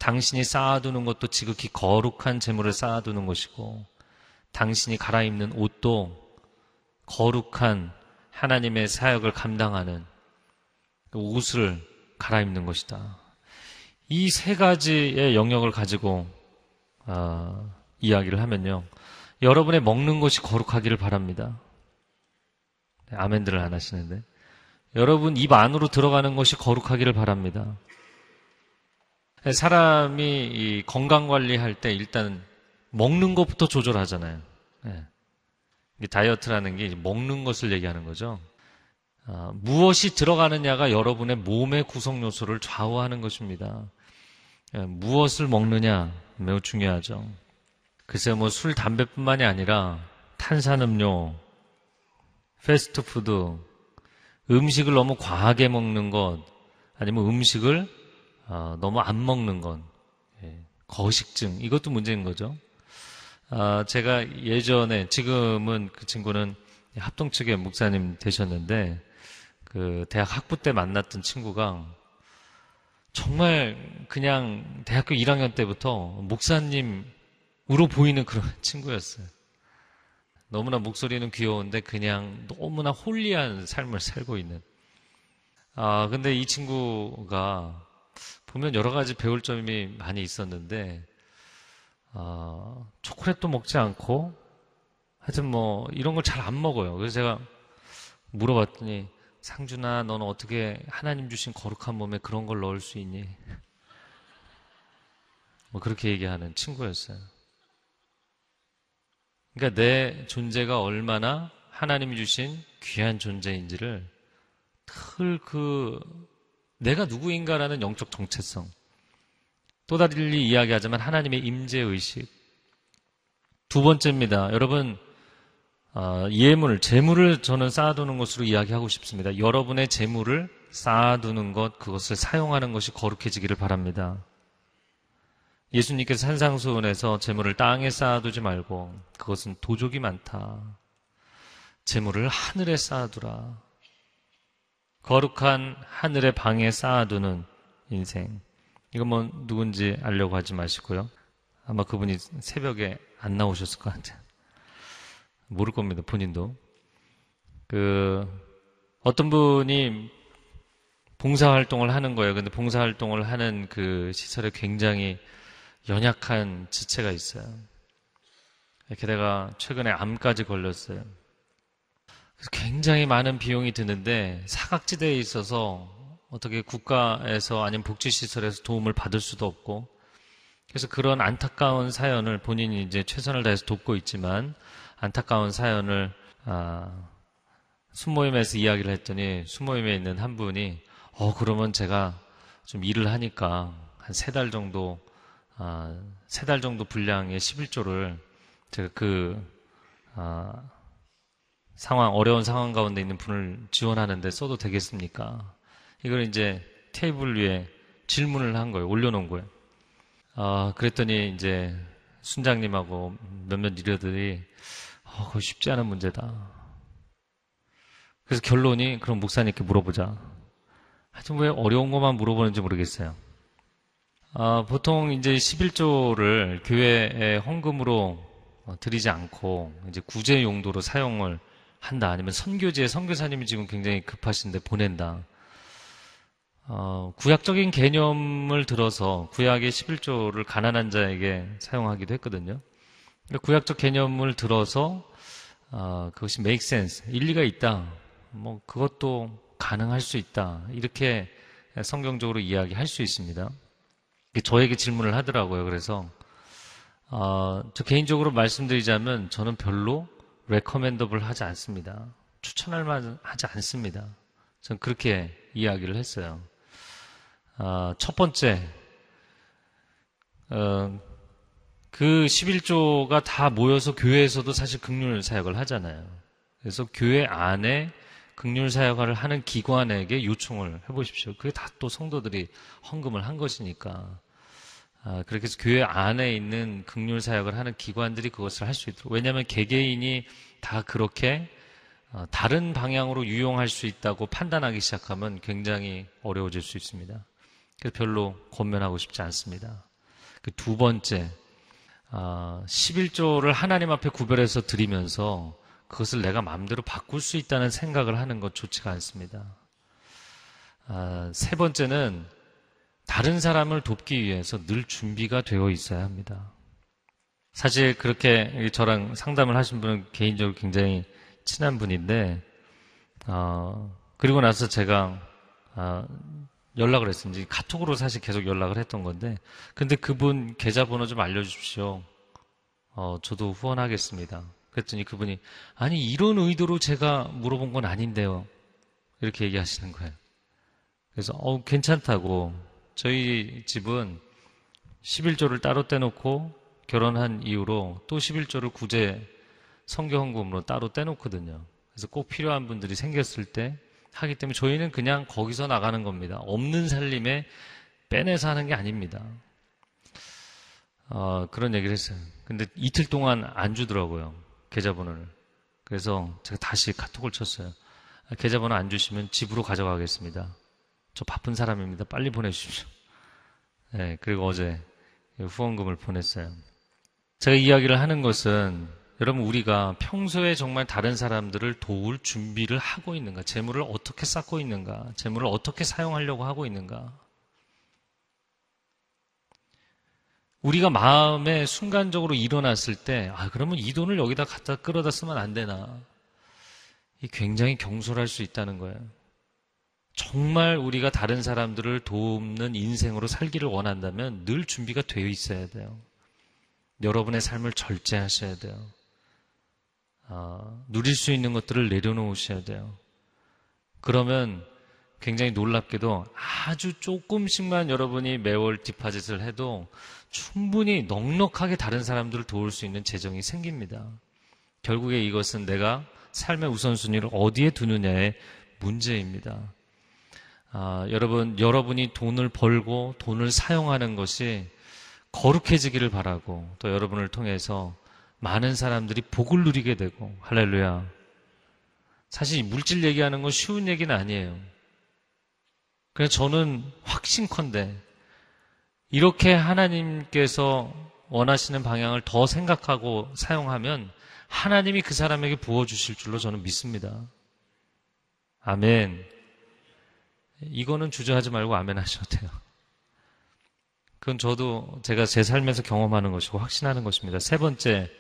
C: 당신이 쌓아두는 것도 지극히 거룩한 재물을 쌓아두는 것이고, 당신이 갈아입는 옷도 거룩한 하나님의 사역을 감당하는 그 옷을 갈아입는 것이다. 이 세 가지의 영역을 가지고 어, 이야기를 하면요, 여러분의 먹는 것이 거룩하기를 바랍니다. 네, 아멘들을 안 하시는데 여러분 입 안으로 들어가는 것이 거룩하기를 바랍니다. 사람이 건강 관리할 때 일단 먹는 것부터 조절하잖아요. 네. 다이어트라는 게 먹는 것을 얘기하는 거죠. 아, 무엇이 들어가느냐가 여러분의 몸의 구성 요소를 좌우하는 것입니다. 예, 무엇을 먹느냐 매우 중요하죠. 글쎄 뭐 술, 담배뿐만이 아니라 탄산음료, 패스트푸드, 음식을 너무 과하게 먹는 것, 아니면 음식을 어, 너무 안 먹는 것, 예, 거식증, 이것도 문제인 거죠. 아, 제가 예전에, 지금은 그 친구는 합동 측의 목사님 되셨는데, 그 대학 학부 때 만났던 친구가 정말 그냥 대학교 1학년 때부터 목사님으로 보이는 그런 친구였어요. 너무나 목소리는 귀여운데 그냥 너무나 홀리한 삶을 살고 있는. 아, 근데 이 친구가 보면 여러 가지 배울 점이 많이 있었는데, 아, 초콜릿도 먹지 않고, 하여튼 뭐, 이런 걸 잘 안 먹어요. 그래서 제가 물어봤더니, 상준아, 너는 어떻게 하나님 주신 거룩한 몸에 그런 걸 넣을 수 있니? 뭐, 그렇게 얘기하는 친구였어요. 그러니까 내 존재가 얼마나 하나님이 주신 귀한 존재인지를 늘 그 내가 누구인가라는 영적 정체성 또 달리 이야기하자면 하나님의 임재 의식 두 번째입니다. 여러분 어, 예물, 재물을 저는 쌓아두는 것으로 이야기하고 싶습니다. 여러분의 재물을 쌓아두는 것, 그것을 사용하는 것이 거룩해지기를 바랍니다. 예수님께서 산상수훈에서 재물을 땅에 쌓아두지 말고 그것은 도적이 많다. 재물을 하늘에 쌓아두라. 거룩한 하늘의 방에 쌓아두는 인생. 이거 뭐 누군지 알려고 하지 마시고요. 아마 그분이 새벽에 안 나오셨을 것 같아요. 모를 겁니다, 본인도. 그, 어떤 분이 봉사활동을 하는 거예요. 근데 봉사활동을 하는 그 시설에 굉장히 연약한 지체가 있어요. 게다가 최근에 암까지 걸렸어요. 굉장히 많은 비용이 드는데 사각지대에 있어서 어떻게 국가에서 아니면 복지시설에서 도움을 받을 수도 없고 그래서 그런 안타까운 사연을 본인이 이제 최선을 다해서 돕고 있지만 안타까운 사연을 아, 순모임에서 이야기를 했더니 순모임에 있는 한 분이 어 그러면 제가 좀 일을 하니까 한 세 달 정도 아, 세 달 정도 분량의 11조를 제가 그 아, 상황 어려운 상황 가운데 있는 분을 지원하는데 써도 되겠습니까? 이걸 이제 테이블 위에 질문을 한 거예요. 올려놓은 거예요. 아, 그랬더니 이제 순장님하고 몇몇 리더들이 어, 그거 쉽지 않은 문제다. 그래서 결론이 그럼 목사님께 물어보자. 하여튼 왜 어려운 것만 물어보는지 모르겠어요. 아, 보통 이제 11조를 교회에 헌금으로 어, 드리지 않고 이제 구제 용도로 사용을 한다. 아니면 선교지에 선교사님이 지금 굉장히 급하신데 보낸다. 어, 구약적인 개념을 들어서 구약의 11조를 가난한 자에게 사용하기도 했거든요. 구약적 개념을 들어서 어, 그것이 make sense, 일리가 있다. 뭐 그것도 가능할 수 있다. 이렇게 성경적으로 이야기할 수 있습니다. 저에게 질문을 하더라고요. 그래서 어, 저 개인적으로 말씀드리자면 저는 별로 레커멘더블 하지 않습니다. 추천할 만 하지 않습니다. 전 그렇게 이야기를 했어요. 어, 첫 번째, 어, 그 11조가 다 모여서 교회에서도 사실 극률 사역을 하잖아요. 그래서 교회 안에 극률 사역을 하는 기관에게 요청을 해보십시오. 그게 다 또 성도들이 헌금을 한 것이니까. 아, 그렇게 해서 교회 안에 있는 극률 사역을 하는 기관들이 그것을 할 수 있도록. 왜냐하면 개개인이 다 그렇게 어, 다른 방향으로 유용할 수 있다고 판단하기 시작하면 굉장히 어려워질 수 있습니다. 그래서 별로 권면하고 싶지 않습니다. 그 두 번째, 11조를 아, 하나님 앞에 구별해서 드리면서 그것을 내가 마음대로 바꿀 수 있다는 생각을 하는 것 좋지가 않습니다. 아, 세 번째는 다른 사람을 돕기 위해서 늘 준비가 되어 있어야 합니다. 사실 그렇게 저랑 상담을 하신 분은 개인적으로 굉장히 친한 분인데, 어, 그리고 나서 제가 어, 연락을 했습니다. 카톡으로 사실 계속 연락을 했던 건데, 근데 그분 계좌번호 좀 알려주십시오. 어, 저도 후원하겠습니다. 그랬더니 그분이, 아니, 이런 의도로 제가 물어본 건 아닌데요. 이렇게 얘기하시는 거예요. 그래서, 어, 괜찮다고. 저희 집은 11조를 따로 떼놓고 결혼한 이후로 또 11조를 구제 성경헌금으로 따로 떼놓거든요. 그래서 꼭 필요한 분들이 생겼을 때 하기 때문에 저희는 그냥 거기서 나가는 겁니다. 없는 살림에 빼내서 하는 게 아닙니다. 어, 그런 얘기를 했어요. 근데 이틀 동안 안 주더라고요. 계좌번호를. 그래서 제가 다시 카톡을 쳤어요. 계좌번호 안 주시면 집으로 가져가겠습니다. 저 바쁜 사람입니다. 빨리 보내주십시오. 네, 그리고 어제 후원금을 보냈어요. 제가 이야기를 하는 것은 여러분 우리가 평소에 정말 다른 사람들을 도울 준비를 하고 있는가, 재물을 어떻게 쌓고 있는가, 재물을 어떻게 사용하려고 하고 있는가. 우리가 마음에 순간적으로 일어났을 때, 아, 그러면 이 돈을 여기다 갖다 끌어다 쓰면 안 되나. 이 굉장히 경솔할 수 있다는 거예요. 정말 우리가 다른 사람들을 돕는 인생으로 살기를 원한다면 늘 준비가 되어 있어야 돼요. 여러분의 삶을 절제하셔야 돼요. 어, 누릴 수 있는 것들을 내려놓으셔야 돼요. 그러면 굉장히 놀랍게도 아주 조금씩만 여러분이 매월 디파짓을 해도 충분히 넉넉하게 다른 사람들을 도울 수 있는 재정이 생깁니다. 결국에 이것은 내가 삶의 우선순위를 어디에 두느냐의 문제입니다. 아, 여러분, 여러분이 돈을 벌고 돈을 사용하는 것이 거룩해지기를 바라고 또 여러분을 통해서 많은 사람들이 복을 누리게 되고 할렐루야. 사실 물질 얘기하는 건 쉬운 얘기는 아니에요. 그래서 저는 확신컨대 이렇게 하나님께서 원하시는 방향을 더 생각하고 사용하면 하나님이 그 사람에게 부어주실 줄로 저는 믿습니다. 아멘. 이거는 주저하지 말고 아멘 하셔도 돼요. 그건 저도 제가 제 삶에서 경험하는 것이고 확신하는 것입니다. 세 번째,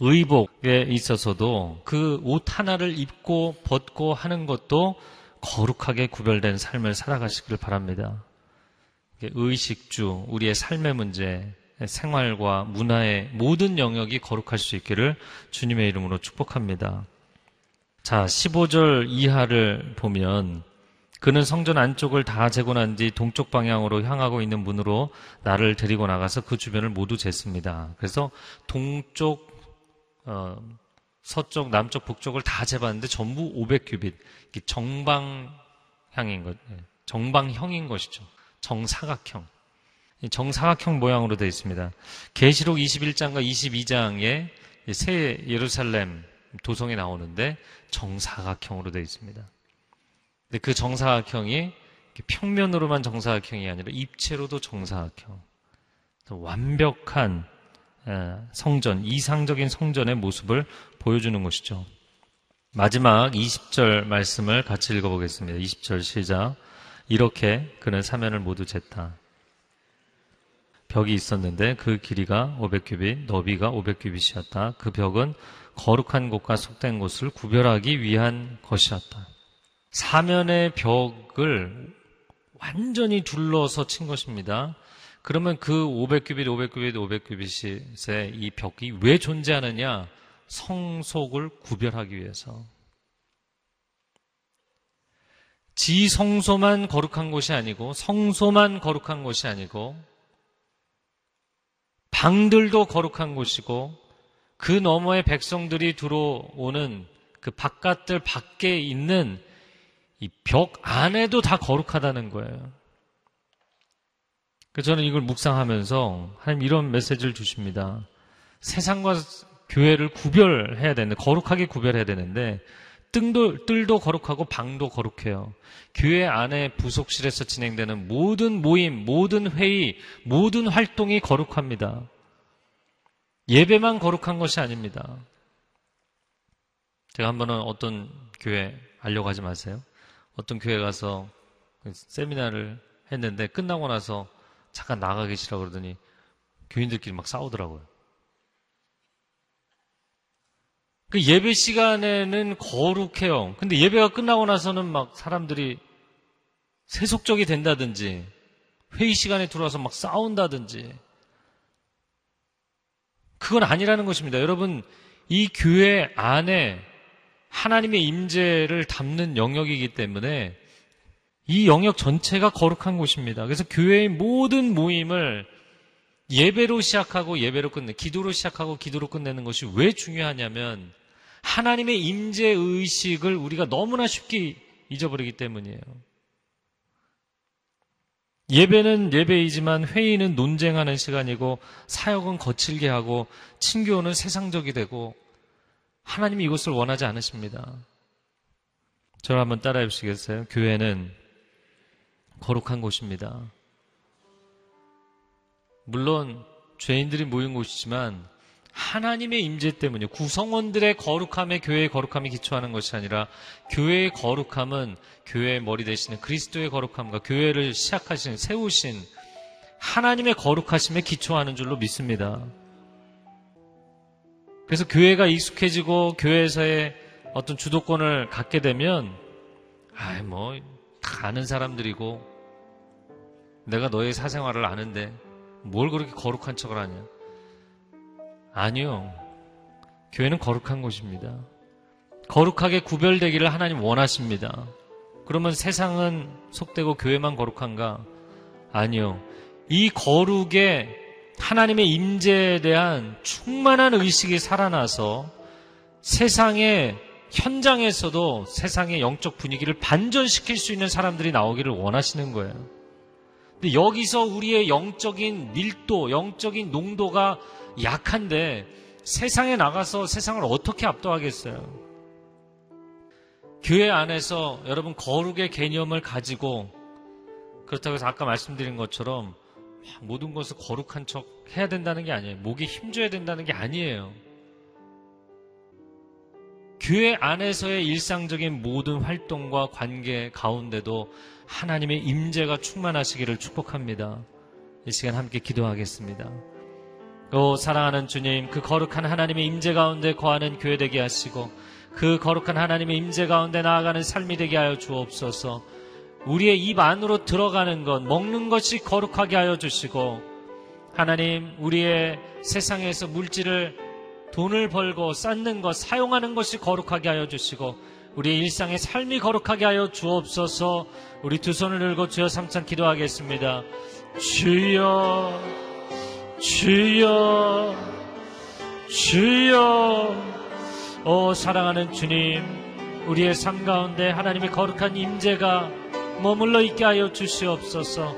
C: 의복에 있어서도 그 옷 하나를 입고 벗고 하는 것도 거룩하게 구별된 삶을 살아가시길 바랍니다. 의식주, 우리의 삶의 문제, 생활과 문화의 모든 영역이 거룩할 수 있기를 주님의 이름으로 축복합니다. 자, 15절 이하를 보면 그는 성전 안쪽을 다 재고 난 뒤 동쪽 방향으로 향하고 있는 문으로 나를 데리고 나가서 그 주변을 모두 쟀습니다. 그래서 동쪽, 어, 서쪽, 남쪽, 북쪽을 다 재봤는데 전부 500규빗. 정방향인 것, 예, 정방형인 것이죠. 정사각형. 정사각형 모양으로 되어 있습니다. 계시록 21장과 22장에 새 예루살렘 도성이 나오는데 정사각형으로 되어 있습니다. 근데 그 정사각형이 평면으로만 정사각형이 아니라 입체로도 정사각형. 완벽한 성전, 이상적인 성전의 모습을 보여주는 것이죠. 마지막 20절 말씀을 같이 읽어보겠습니다. 20절 시작. 이렇게 그는 사면을 모두 쟀다. 벽이 있었는데 그 길이가 500규빗, 너비가 500규빗이었다. 그 벽은 거룩한 곳과 속된 곳을 구별하기 위한 것이었다. 사면의 벽을 완전히 둘러서 친 것입니다. 그러면 그 500규빗, 500규빗, 500규빗의 이 벽이 왜 존재하느냐? 성속을 구별하기 위해서. 지 성소만 거룩한 곳이 아니고 성소만 거룩한 곳이 아니고 방들도 거룩한 곳이고 그 너머에 백성들이 들어오는 그 바깥들 밖에 있는 이 벽 안에도 다 거룩하다는 거예요. 그래서 저는 이걸 묵상하면서 하나님 이런 메시지를 주십니다. 세상과 교회를 구별해야 되는데 거룩하게 구별해야 되는데 뜰도, 뜰도 거룩하고 방도 거룩해요. 교회 안에 부속실에서 진행되는 모든 모임, 모든 회의, 모든 활동이 거룩합니다. 예배만 거룩한 것이 아닙니다. 제가 한 번은 어떤 교회 알려고 하지 마세요. 어떤 교회 가서 세미나를 했는데 끝나고 나서 잠깐 나가 계시라 그러더니 교인들끼리 막 싸우더라고요. 그 예배 시간에는 거룩해요. 근데 예배가 끝나고 나서는 막 사람들이 세속적이 된다든지 회의 시간에 들어와서 막 싸운다든지 그건 아니라는 것입니다. 여러분 이 교회 안에 하나님의 임재를 담는 영역이기 때문에 이 영역 전체가 거룩한 곳입니다. 그래서 교회의 모든 모임을 예배로 시작하고 예배로 끝내, 기도로 시작하고 기도로 끝내는 것이 왜 중요하냐면 하나님의 임재 의식을 우리가 너무나 쉽게 잊어버리기 때문이에요. 예배는 예배이지만 회의는 논쟁하는 시간이고 사역은 거칠게 하고 친교는 세상적이 되고 하나님이 이것을 원하지 않으십니다. 저를 한번 따라해 주시겠어요? 교회는 거룩한 곳입니다. 물론 죄인들이 모인 곳이지만 하나님의 임재 때문에 구성원들의 거룩함에 교회의 거룩함이 기초하는 것이 아니라 교회의 거룩함은 교회의 머리 되시는 그리스도의 거룩함과 교회를 시작하신 세우신 하나님의 거룩하심에 기초하는 줄로 믿습니다. 그래서 교회가 익숙해지고 교회에서의 어떤 주도권을 갖게 되면 아이 뭐다 아는 사람들이고 내가 너의 사생활을 아는데 뭘 그렇게 거룩한 척을 하냐? 아니요. 교회는 거룩한 곳입니다. 거룩하게 구별되기를 하나님 원하십니다. 그러면 세상은 속되고 교회만 거룩한가? 아니요. 이 거룩에 하나님의 임재에 대한 충만한 의식이 살아나서 세상의 현장에서도 세상의 영적 분위기를 반전시킬 수 있는 사람들이 나오기를 원하시는 거예요. 근데 여기서 우리의 영적인 밀도, 영적인 농도가 약한데 세상에 나가서 세상을 어떻게 압도하겠어요? 교회 안에서 여러분 거룩의 개념을 가지고 그렇다고 해서 아까 말씀드린 것처럼 모든 것을 거룩한 척 해야 된다는 게 아니에요. 목에 힘줘야 된다는 게 아니에요. 교회 안에서의 일상적인 모든 활동과 관계 가운데도 하나님의 임재가 충만하시기를 축복합니다. 이 시간 함께 기도하겠습니다. 오 사랑하는 주님, 그 거룩한 하나님의 임재 가운데 거하는 교회 되게 하시고 그 거룩한 하나님의 임재 가운데 나아가는 삶이 되게 하여 주옵소서. 우리의 입 안으로 들어가는 것, 먹는 것이 거룩하게 하여 주시고 하나님, 우리의 세상에서 물질을 돈을 벌고 쌓는 것, 사용하는 것이 거룩하게 하여 주시고 우리의 일상의 삶이 거룩하게 하여 주옵소서. 우리 두 손을 들고 주여 삼창 기도하겠습니다. 주여, 주여, 주여. 오 사랑하는 주님, 우리의 삶 가운데 하나님의 거룩한 임재가 머물러 있게 하여 주시옵소서.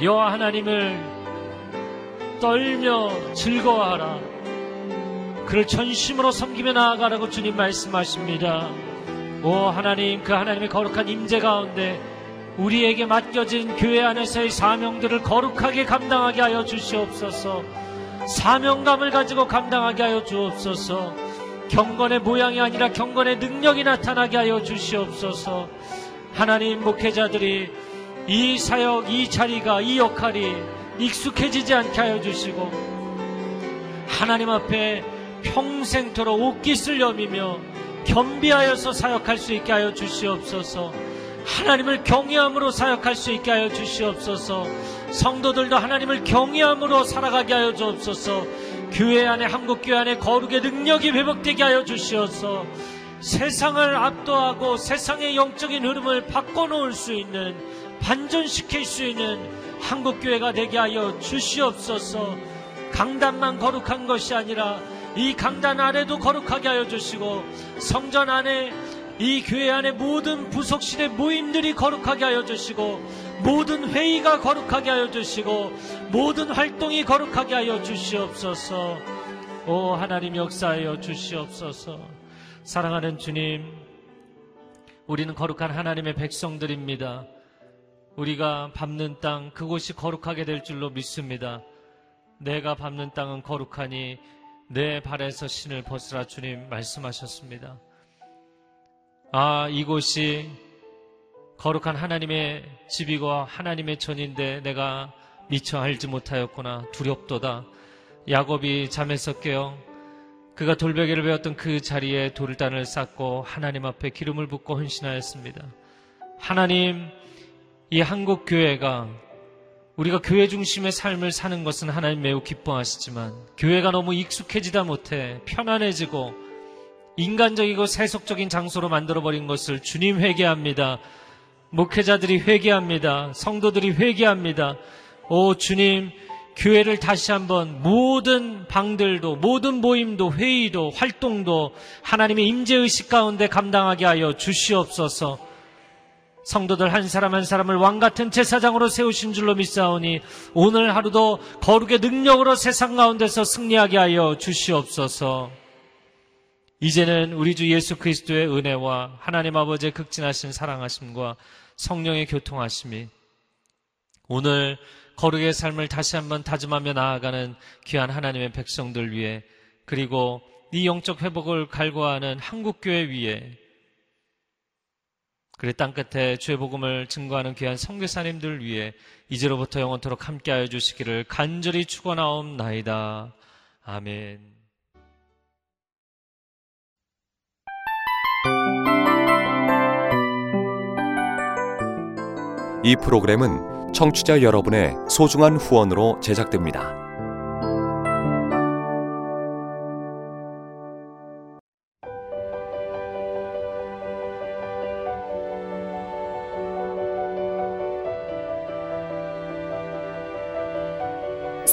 C: 여호와 하나님을 떨며 즐거워하라. 그를 전심으로 섬기며 나아가라고 주님 말씀하십니다. 오 하나님 그 하나님의 거룩한 임재 가운데 우리에게 맡겨진 교회 안에서의 사명들을 거룩하게 감당하게 하여 주시옵소서. 사명감을 가지고 감당하게 하여 주옵소서. 경건의 모양이 아니라 경건의 능력이 나타나게 하여 주시옵소서. 하나님 목회자들이 이 사역, 이 자리가, 이 역할이 익숙해지지 않게 하여 주시고 하나님 앞에 평생토록 옷깃을 여미며 겸비하여서 사역할 수 있게 하여 주시옵소서. 하나님을 경외함으로 사역할 수 있게 하여 주시옵소서. 성도들도 하나님을 경외함으로 살아가게 하여 주옵소서. 교회 안에 한국 교회 안에 거룩의 능력이 회복되게 하여 주시옵소서. 세상을 압도하고 세상의 영적인 흐름을 바꿔놓을 수 있는 반전시킬 수 있는 한국 교회가 되게 하여 주시옵소서. 강단만 거룩한 것이 아니라 이 강단 아래도 거룩하게 하여 주시고 성전 안에 이 교회 안에 모든 부속실의 모임들이 거룩하게 하여 주시고 모든 회의가 거룩하게 하여 주시고 모든 활동이 거룩하게 하여 주시옵소서. 오 하나님 역사하여 주시옵소서. 사랑하는 주님, 우리는 거룩한 하나님의 백성들입니다. 우리가 밟는 땅 그곳이 거룩하게 될 줄로 믿습니다. 내가 밟는 땅은 거룩하니 내 발에서 신을 벗으라 주님 말씀하셨습니다. 아, 이곳이 거룩한 하나님의 집이고 하나님의 전인데 내가 미처 알지 못하였구나. 두렵도다. 야곱이 잠에서 깨어 그가 돌베개를 베었던 그 자리에 돌단을 쌓고 하나님 앞에 기름을 붓고 헌신하였습니다. 하나님, 이 한국 교회가 우리가 교회 중심의 삶을 사는 것은 하나님 매우 기뻐하시지만 교회가 너무 익숙해지다 못해 편안해지고 인간적이고 세속적인 장소로 만들어버린 것을 주님 회개합니다. 목회자들이 회개합니다. 성도들이 회개합니다. 오 주님, 교회를 다시 한번 모든 방들도 모든 모임도 회의도 활동도 하나님의 임재 의식 가운데 감당하게 하여 주시옵소서. 성도들 한 사람 한 사람을 왕 같은 제사장으로 세우신 줄로 믿사오니 오늘 하루도 거룩의 능력으로 세상 가운데서 승리하게 하여 주시옵소서. 이제는 우리 주 예수 그리스도의 은혜와 하나님 아버지의 극진하신 사랑하심과 성령의 교통하심이 오늘 거룩의 삶을 다시 한번 다짐하며 나아가는 귀한 하나님의 백성들 위해 그리고 이 영적 회복을 갈구하는 한국교회 위에 그래 땅끝에 주의 복음을 증거하는 귀한 성교사님들 위해 이제로부터 영원토록 함께하여 주시기를 간절히 축원하옵나이다. 아멘.
D: 이 프로그램은 청취자 여러분의 소중한 후원으로 제작됩니다.